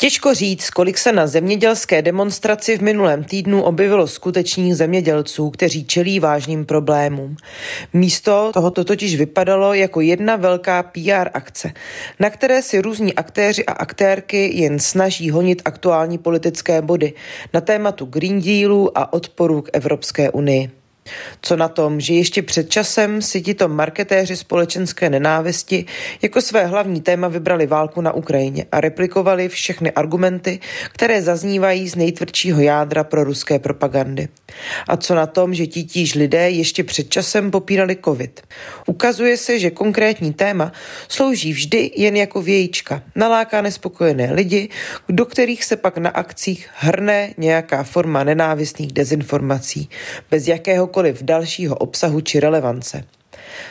Těžko říct, kolik se na zemědělské demonstraci v minulém týdnu objevilo skutečných zemědělců, kteří čelí vážným problémům. Místo tohoto totiž vypadalo jako jedna velká PR akce, na které si různí aktéři a aktérky jen snaží honit aktuální politické body na tématu Green Dealu a odporu k Evropské unii. Co na tom, že ještě před časem si tito marketéři společenské nenávisti jako své hlavní téma vybrali válku na Ukrajině a replikovali všechny argumenty, které zaznívají z nejtvrdšího jádra pro ruské propagandy. A co na tom, že titíž lidé ještě před časem popírali covid. Ukazuje se, že konkrétní téma slouží vždy jen jako vějíčka, naláká nespokojené lidi, do kterých se pak na akcích hrne nějaká forma nenávistných dezinformací, bez jakéhokoliv jakéhokoliv dalšího obsahu či relevance.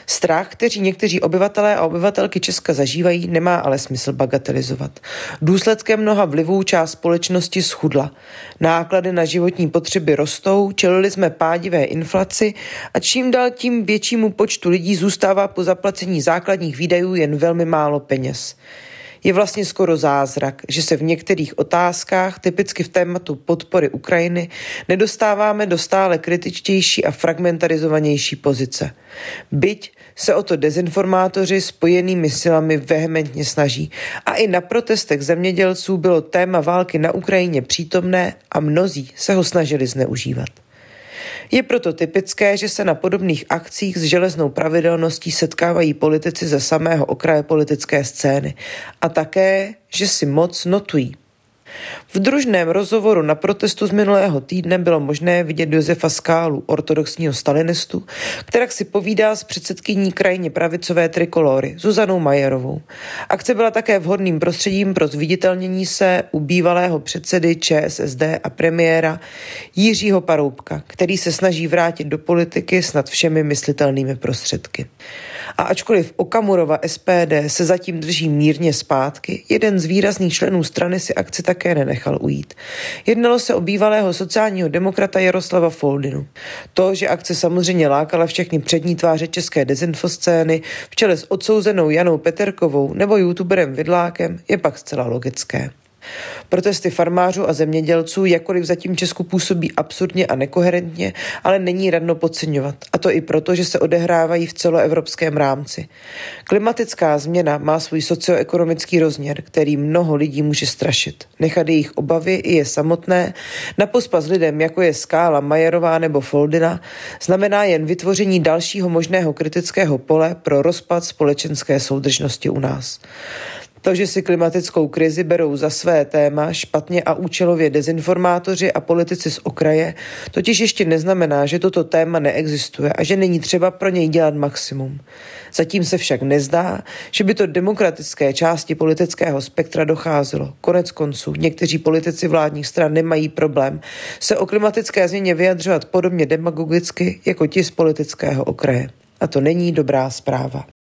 Strach, který někteří obyvatelé a obyvatelky Česka zažívají, nemá ale smysl bagatelizovat. Důsledkem mnoha vlivů část společnosti schudla. Náklady na životní potřeby rostou, čelili jsme pádivé inflaci a čím dál tím většímu počtu lidí zůstává po zaplacení základních výdajů jen velmi málo peněz. Je vlastně skoro zázrak, že se v některých otázkách, typicky v tématu podpory Ukrajiny, nedostáváme do stále kritičtější a fragmentarizovanější pozice. Byť se o to dezinformátoři spojenými silami vehementně snaží. A i na protestech zemědělců bylo téma války na Ukrajině přítomné a mnozí se ho snažili zneužívat. Je proto typické, že se na podobných akcích s železnou pravidelností setkávají politici ze samého okraje politické scény a také, že si moc notují. V družném rozhovoru na protestu z minulého týdne bylo možné vidět Josefa Skálu, ortodoxního stalinistu, která si povídá s předsedkyní krajně pravicové trikolory Zuzanou Majerovou. Akce byla také vhodným prostředím pro zviditelnění se u bývalého předsedy ČSSD a premiéra Jiřího Paroubka, který se snaží vrátit do politiky snad všemi myslitelnými prostředky. A ačkoliv Okamurova SPD se zatím drží mírně zpátky, jeden z výrazných členů strany si akci také nenechal ujít. Jednalo se o bývalého sociálního demokrata Jaroslava Foldinu. To, že akce samozřejmě lákala všechny přední tváře české dezinfoscény v čele s odsouzenou Janou Peterkovou nebo youtuberem Vidlákem, je pak zcela logické. Protesty farmářů a zemědělců jakkoliv zatím Česku působí absurdně a nekoherentně, ale není radno podceňovat. A to i proto, že se odehrávají v celoevropském rámci. Klimatická změna má svůj socioekonomický rozměr, který mnoho lidí může strašit. Nechat jejich obavy i je samotné, na pospas lidem, jako je Skála, Majerová nebo Foldina, znamená jen vytvoření dalšího možného kritického pole pro rozpad společenské soudržnosti u nás. To, že si klimatickou krizi berou za své téma špatně a účelově dezinformátoři a politici z okraje, totiž ještě neznamená, že toto téma neexistuje a že není třeba pro něj dělat maximum. Zatím se však nezdá, že by to demokratické části politického spektra docházelo. Konec konců, někteří politici vládních stran nemají problém se o klimatické změně vyjadřovat podobně demagogicky jako ti z politického okraje. A to není dobrá zpráva.